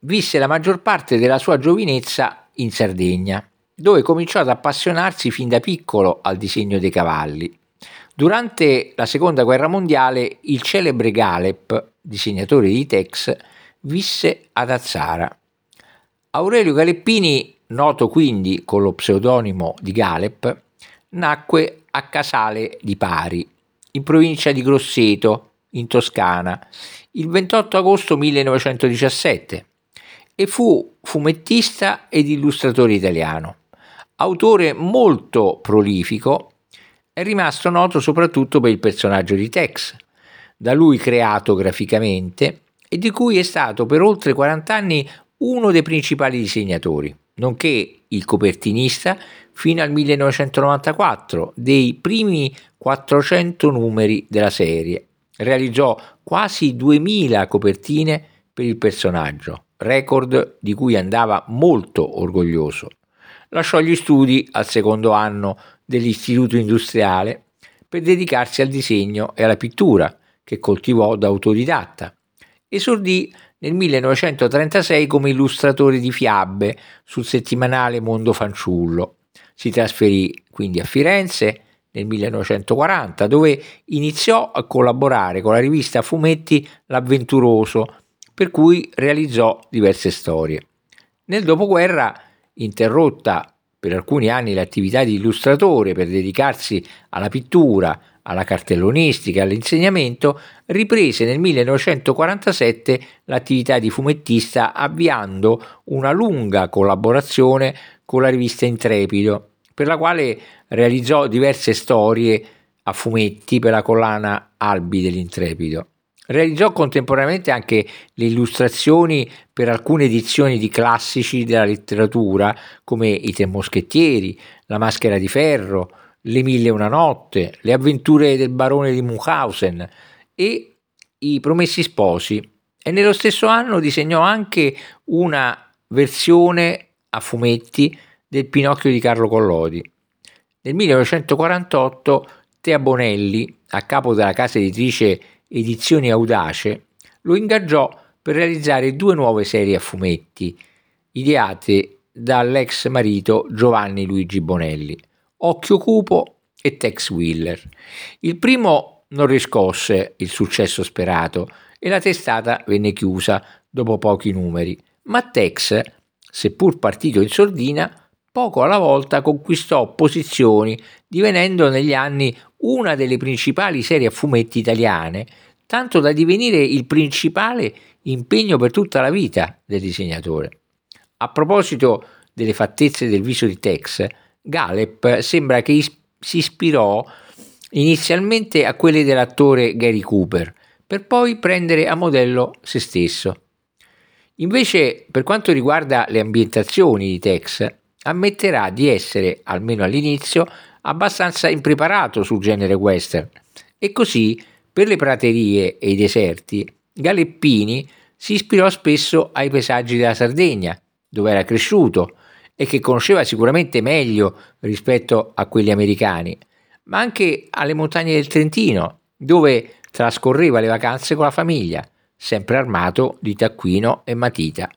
visse la maggior parte della sua giovinezza in Sardegna, dove cominciò ad appassionarsi fin da piccolo al disegno dei cavalli. Durante la seconda guerra mondiale il celebre Galep, disegnatore di Tex, visse ad Azzara. Aurelio Galeppini, noto quindi con lo pseudonimo di Galep, nacque a Casale di Pari, in provincia di Grosseto, in Toscana, il 28 agosto 1917 e fu fumettista ed illustratore italiano. Autore molto prolifico, è rimasto noto soprattutto per il personaggio di Tex, da lui creato graficamente e di cui è stato per oltre 40 anni uno dei principali disegnatori, nonché il copertinista fino al 1994 dei primi 400 numeri della serie. Realizzò quasi 2000 copertine per il personaggio, record di cui andava molto orgoglioso. Lasciò gli studi al secondo anno dell'Istituto Industriale per dedicarsi al disegno e alla pittura, che coltivò da autodidatta. Esordì nel 1936 come illustratore di fiabe sul settimanale Mondo Fanciullo. Si trasferì quindi a Firenze nel 1940, dove iniziò a collaborare con la rivista fumetti L'Avventuroso, per cui realizzò diverse storie. Nel dopoguerra, interrotta per alcuni anni l'attività di illustratore per dedicarsi alla pittura, alla cartellonistica e all'insegnamento, riprese nel 1947 l'attività di fumettista avviando una lunga collaborazione con la rivista Intrepido, per la quale realizzò diverse storie a fumetti per la collana Albi dell'Intrepido. Realizzò contemporaneamente anche le illustrazioni per alcune edizioni di classici della letteratura come I Tre Moschettieri, La Maschera di Ferro, Le Mille e una Notte, Le avventure del barone di Munchausen e I Promessi Sposi. E nello stesso anno disegnò anche una versione a fumetti del Pinocchio di Carlo Collodi. Nel 1948 Tea Bonelli, a capo della casa editrice Edizioni Audace, lo ingaggiò per realizzare due nuove serie a fumetti, ideate dall'ex marito Giovanni Luigi Bonelli, Occhio Cupo e Tex Wheeler. Il primo non riscosse il successo sperato e la testata venne chiusa dopo pochi numeri, ma Tex, seppur partito in sordina, poco alla volta conquistò posizioni, divenendo negli anni una delle principali serie a fumetti italiane, tanto da divenire il principale impegno per tutta la vita del disegnatore. A proposito delle fattezze del viso di Tex, Galep sembra che is- si ispirò inizialmente a quelle dell'attore Gary Cooper, per poi prendere a modello se stesso. Invece, per quanto riguarda le ambientazioni di Tex, ammetterà di essere, almeno all'inizio, abbastanza impreparato sul genere western e così per le praterie e i deserti Galeppini si ispirò spesso ai paesaggi della Sardegna, dove era cresciuto e che conosceva sicuramente meglio rispetto a quelli americani, ma anche alle montagne del Trentino, dove trascorreva le vacanze con la famiglia, sempre armato di taccuino e matita.